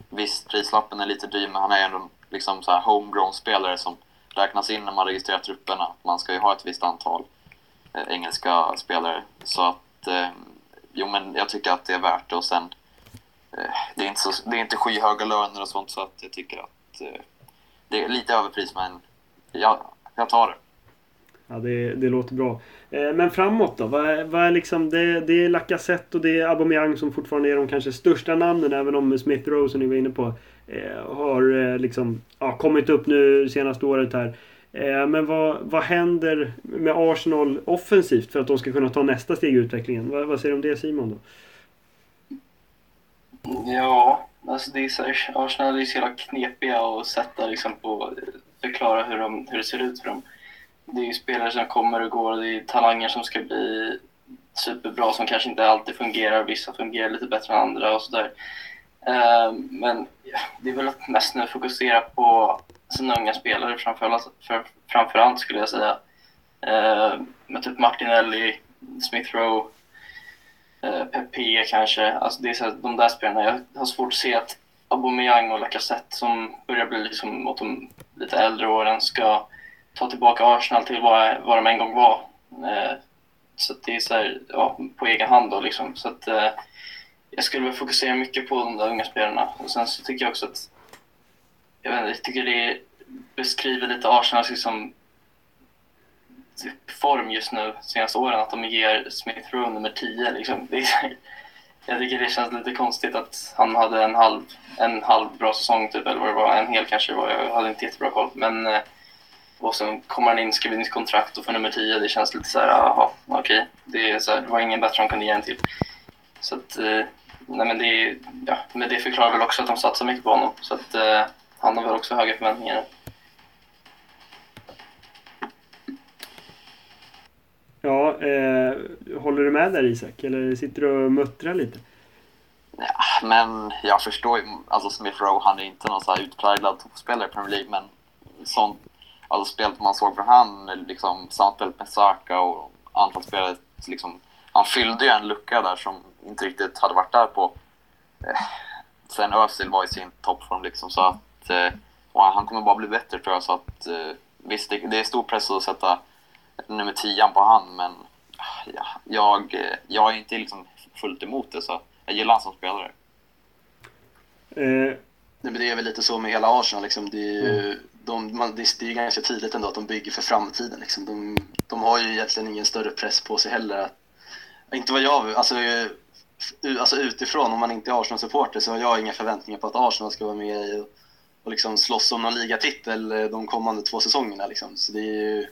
visst, prislappen är lite dyr, men han är ändå liksom så här homegrown-spelare som räknas in när man registrerar trupperna. Man ska ju ha ett visst antal eh, engelska spelare. Så att, eh, jo men jag tycker att det är värt det. Och sen, eh, Eh, det, är inte så, det är inte skyhöga löner och sånt, så att jag tycker att eh, det är lite överpris, men jag, jag tar det. Ja, det, det låter bra. Eh, men framåt då? Vad, är- vad är liksom, det, det är Lacazette och det är Aubameyang som fortfarande är de kanske största namnen även om Smith Rowe som ni var inne på eh, har eh, liksom ja, kommit upp nu senaste året här. Eh, men vad, vad händer med Arsenal offensivt för att de ska kunna ta nästa steg i utvecklingen? Vad, vad säger du om det Simon? Då? Ja, alltså det är så här, Arsenal är ju så jävla knepiga att sätta liksom på, eh, förklara hur, de, hur det ser ut för dem. Det är ju spelare som kommer och går och det är talanger som ska bli superbra som kanske inte alltid fungerar. Vissa fungerar lite bättre än andra och sådär. Eh, men det är väl att mest nu fokusera på sina unga spelare framförallt, för, framförallt skulle jag säga. Eh, med typ Martinelli, Smith Rowe, Eh, Pepe kanske. Alltså det är så här, de där spelarna. Jag har svårt att se att Aubameyang och Lacazette som börjar bli liksom mot de lite äldre åren ska ta tillbaka Arsenal till vad, vad de en gång var. Eh, så att det är så här, ja, på egen hand då liksom. Så att eh, jag skulle väl fokusera mycket på de där unga spelarna. Och sen så tycker jag också att jag vet inte, jag tycker det beskriver lite Arsenals liksom Typ form just nu senaste åren att de ger Smith Rowe nummer 10 liksom. Det jag tycker det känns lite konstigt att han hade en halv, en halv bra säsong typ eller vad det var, en hel kanske var, jag hade inte jättebra koll. Men eh, och sen kommer han in, skriver nytt kontrakt och får nummer 10, det känns lite så här, jaha, okej. Det, är så här, det var ingen bättre han kunde ge en till. Så att, eh, nej men det, ja, men det förklarar väl också att de satsar mycket på honom. Så att eh, han har väl också höga förväntningar Ja, eh, håller du med där Isak? Eller sitter du och muttrar lite? Ja, men jag förstår ju, alltså Smith Rowe, han är inte någon så här utpräglad toppspelare i Premier League, men sånt, alltså spelet man såg från han, liksom samspelet med Saka och anfallsspelet, liksom, han fyllde ju en lucka där som inte riktigt hade varit där på. Eh, sen Özil var i sin toppform liksom, så att, eh, och han kommer bara bli bättre tror jag, så att eh, visst, det, det är stor press att sätta nummer 10 på han, men ja, jag, jag är inte liksom fullt emot det, så jag gillar han som spelare. Eh, Nej, men det är väl lite så med hela Arsenal. Liksom. Det, är ju, de, man, det är ju ganska tydligt ändå att de bygger för framtiden. Liksom. De, de har ju egentligen ingen större press på sig heller. Att, inte vad jag alltså, eh, alltså utifrån, om man inte är Arsenal-supporter så har jag inga förväntningar på att Arsenal ska vara med i och, liksom slåss om någon ligatitel de kommande två säsongerna. Liksom. Så det är ju,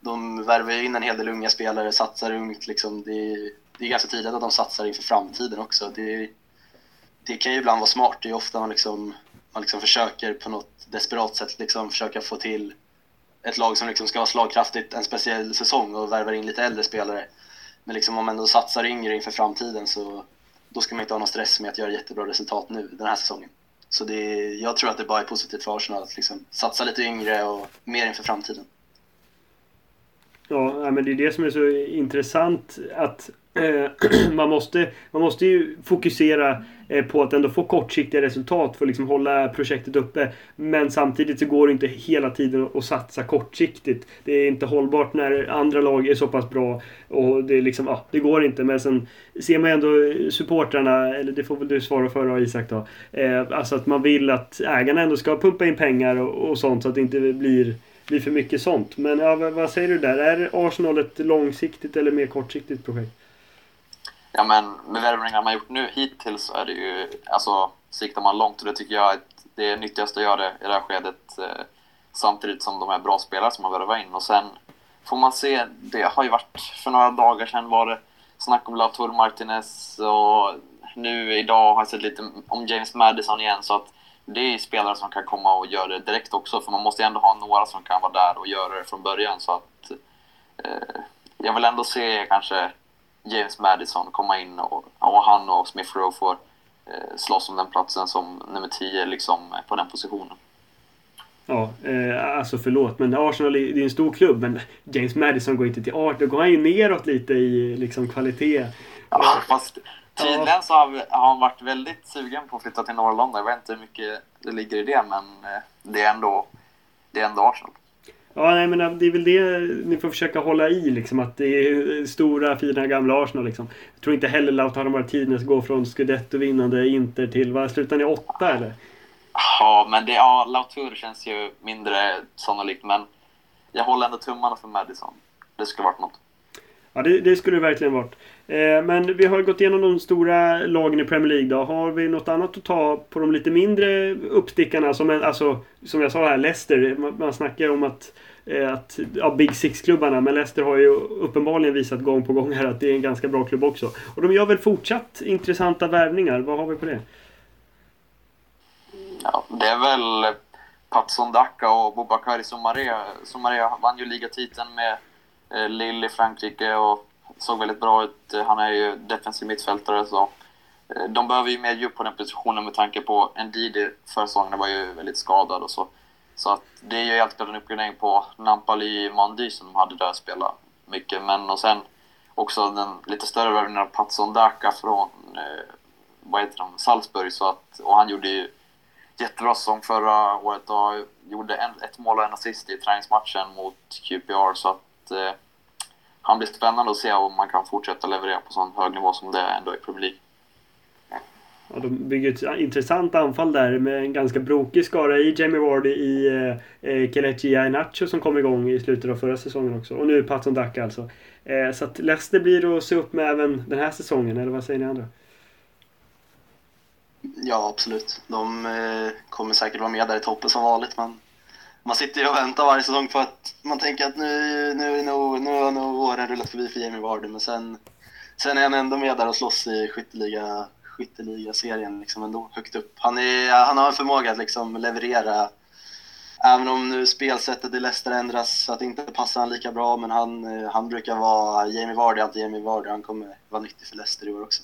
de värvar ju in en hel del unga spelare, satsar ungt. Liksom. Det, är, det är ganska tydligt att de satsar inför framtiden också. Det, det kan ju ibland vara smart. Det är ofta man liksom, man liksom försöker på något desperat sätt liksom försöka få till ett lag som liksom ska vara slagkraftigt en speciell säsong och värvar in lite äldre spelare. Men liksom om man ändå satsar yngre inför framtiden så då ska man inte ha någon stress med att göra jättebra resultat nu den här säsongen. Så det jag tror att det bara är positivt för Arsenal att liksom satsa lite yngre och mer inför framtiden. Ja, men det är det som är så intressant att eh, man, måste, man måste ju fokusera eh, på att ändå få kortsiktiga resultat för att liksom hålla projektet uppe. Men samtidigt så går det inte hela tiden att satsa kortsiktigt. Det är inte hållbart när andra lag är så pass bra. Och det, är liksom, ja, det går inte. Men sen ser man ändå supportrarna, eller det får väl du svara för då, Isak då. Eh, alltså att man vill att ägarna ändå ska pumpa in pengar och, och sånt så att det inte blir blir för mycket sånt. Men ja, vad, säger du där? Är Arsenal ett långsiktigt eller mer kortsiktigt projekt? Ja, men med värvningarna man gjort nu hittills så är det ju, alltså siktar man långt och det tycker jag är det nyttigaste att göra i det här skedet eh, samtidigt som de är bra spelare som man värvar in och sen får man se, det har ju varit för några dagar sedan var det snack om Latour Martinez och nu idag har jag sett lite om James Madison igen så att det är spelare som kan komma och göra det direkt också för man måste ju ändå ha några som kan vara där och göra det från början så att eh, jag vill ändå se kanske James Madison komma in och, och han och Smith Rowe får eh, slåss om den platsen som nummer 10 liksom på den positionen. Ja, eh, alltså förlåt men Arsenal är, det är en stor klubb men James Madison går inte till art. Då går han ju neråt lite i liksom kvalitet. Ja, fast tydligen så har, har han varit väldigt sugen på att flytta till norra London. Jag vet inte hur mycket det ligger i det men eh, det är ändå, det är ändå Arsenal. Ja, nej men det är väl det ni får försöka hålla i liksom. Att det är stora fina gamla Arsenal liksom. Jag tror inte heller Lautaro Martinez går från Scudetto-vinnande Inter till, vad slutar ni åtta eller? Ja, men det, ja, Lautur känns ju mindre sannolikt men jag håller ändå tummarna för Madison. det skulle varit något. Ja, det, det skulle det verkligen varit. Eh, men vi har gått igenom de stora lagen i Premier League då. Har vi något annat att ta på de lite mindre uppstickarna? Som, en, alltså, som jag sa här, Leicester. Man, man snackar om att, eh, att ja, Big Six-klubbarna. Men Leicester har ju uppenbarligen visat gång på gång här att det är en ganska bra klubb också. Och de gör väl fortsatt intressanta värvningar. Vad har vi på det? Ja, det är väl Patson Daka och Bobakari Soumaré. Soumaré vann ju ligatiteln med Eh, Lille i Frankrike och såg väldigt bra ut. Eh, han är ju defensiv mittfältare så eh, de behöver ju mer djup på den positionen med tanke på Ndidi förra säsongen var ju väldigt skadad och så. Så att det är ju helt klart en uppgradering på Nampali Mandi som de hade där spelat mycket. Men och sen också den lite större värvningen av Patson Daka från eh, vad heter de, Salzburg. Så att, och han gjorde ju jättebra säsong förra året och gjorde en, ett mål och en assist i träningsmatchen mot QPR. Så att eh, han blir spännande att se om man kan fortsätta leverera på sån hög nivå som det är ändå i Premier League. Ja, de bygger ett intressant anfall där med en ganska brokig skara i Jamie Vardy i eh, eh Kelechi Iheanacho som kom igång i slutet av förra säsongen också. Och nu Patson Daka alltså. Eh, så att Leicester blir att se upp med även den här säsongen, eller vad säger ni andra? Ja, absolut. De eh, kommer säkert vara med där i toppen som vanligt, men man sitter ju och väntar varje säsong på att man tänker att nu, nu, nu, nu har nog åren rullat förbi för Jamie Vardy, men sen, sen är han ändå med där och slåss i skytteliga, skytteliga-serien liksom ändå högt upp. Han, är, han har en förmåga att liksom leverera Även om nu spelsättet i Leicester ändras så att det inte passar han lika bra, men han, han brukar vara Jamie Vardy, alltid Jamie Vardy. Han kommer vara nyttig för Leicester i år också.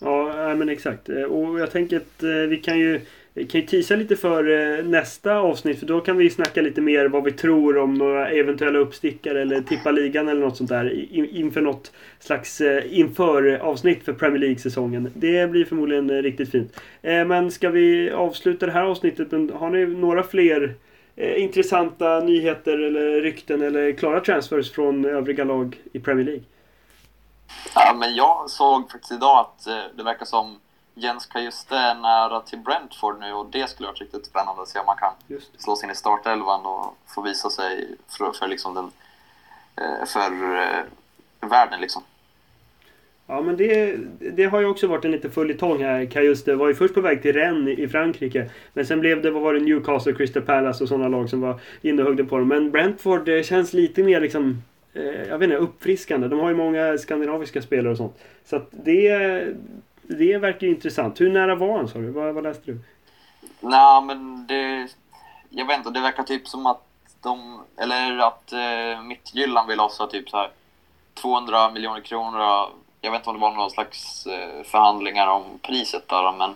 Ja, men exakt. Eh, och jag tänker att eh, vi kan ju, kan ju tisa lite för eh, nästa avsnitt. För då kan vi snacka lite mer vad vi tror om några eventuella uppstickare eller tippa ligan eller något sånt där. Inför något slags eh, inför-avsnitt för Premier League-säsongen. Det blir förmodligen eh, riktigt fint. Men ska vi avsluta det här avsnittet? Har ni några fler intressanta nyheter eller rykten eller klara transfers från övriga lag i Premier League? Ja, men jag såg faktiskt idag att det verkar som Jens Kajuste är nära till Brentford nu och det skulle vara riktigt spännande att se om man kan slå sig in i startelvan och få visa sig för, för, liksom den, eh, för eh, världen. Liksom. Ja, men det, det har ju också varit en liten följetong här. Kajuste var ju först på väg till Rennes i Frankrike. Men sen blev det, vad var det, Newcastle, Crystal Palace och sådana lag som var inne och högde på dem. Men Brentford det känns lite mer liksom Eh, jag vet inte, uppfriskande. De har ju många skandinaviska spelare och sånt. Så att det, det verkar ju intressant. Hur nära var han sa du? Vad, vad läste du? Nej, men det... Jag vet inte, det verkar typ som att de... Eller att eh, Mittgyllan vill ha typ så här 200 miljoner kronor. Jag vet inte om det var någon slags eh, förhandlingar om priset där, men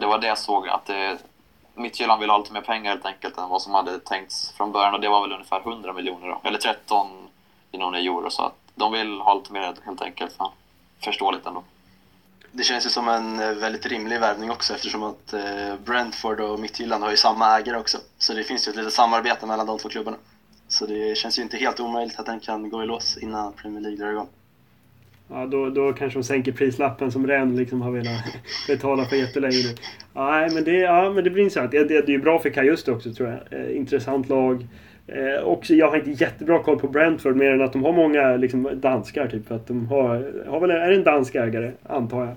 det var det jag såg att eh, det, Midtjylland vill ha lite mer pengar helt enkelt än vad som hade tänkts från början och det var väl ungefär 100 miljoner då, eller 13 miljoner euro. Så att de vill ha lite mer helt enkelt. Fan. Förståeligt ändå. Det känns ju som en eh, väldigt rimlig värvning också eftersom att eh, Brentford och Midtjylland har ju samma ägare också. Så det finns ju ett litet samarbete mellan de två klubbarna. Så det känns ju inte helt omöjligt att den kan gå i lås innan Premier League drar igång. Ja, då, då kanske de sänker prislappen som Ren liksom har velat betala för jättelänge nu. Ja, men det, ja, men det blir intressant. Det, det, det är ju bra för Kajuste också tror jag. Eh, intressant lag. Eh, också, jag har inte jättebra koll på Brentford mer än att de har många liksom, danskar. Typ, för att de har, har väl, är det en dansk ägare, antar jag?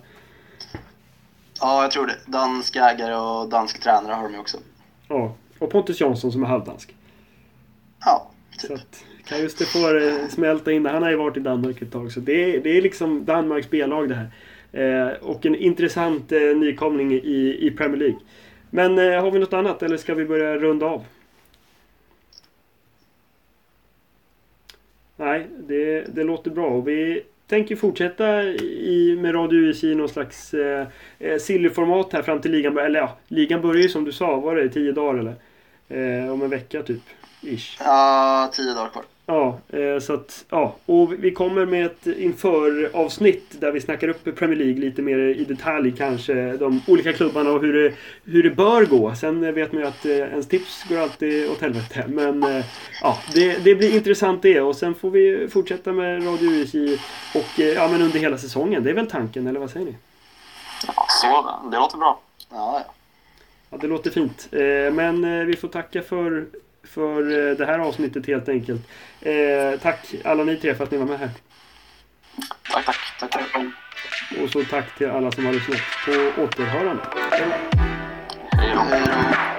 Ja, jag tror det. Dansk ägare och dansk tränare har de ju också. Ja, och Pontus Jansson som är halvdansk. Ja, typ. Så att, kan just det få eh, smälta in. Han har ju varit i Danmark ett tag. Så det, det är liksom Danmarks B-lag det här. Eh, och en intressant eh, nykomling i, i Premier League. Men eh, har vi något annat eller ska vi börja runda av? Nej, det, det låter bra. Och vi tänker fortsätta i, med Radio UIC i någon slags eh, eh, sillyformat här fram till ligan börjar. Eller ja, ligan börjar ju som du sa, var det tio dagar eller? Eh, om en vecka typ. Ish. Ja, tio dagar kvar. Ja, eh, så att, ja. Och vi kommer med ett inför-avsnitt där vi snackar upp Premier League lite mer i detalj kanske. De olika klubbarna och hur det, hur det bör gå. Sen vet man ju att eh, ens tips går alltid åt helvete. Men eh, ja, det, det blir intressant det. Och sen får vi fortsätta med Radio USJ och ja, men under hela säsongen. Det är väl tanken, eller vad säger ni? Ja, så det låter bra. Ja, ja. Ja, det låter fint. Men vi får tacka för för eh, det här avsnittet helt enkelt. Eh, tack alla ni tre för att ni var med här. Tack, tack. tack, tack. Och så tack till alla som har lyssnat. På återhörande. Hej då.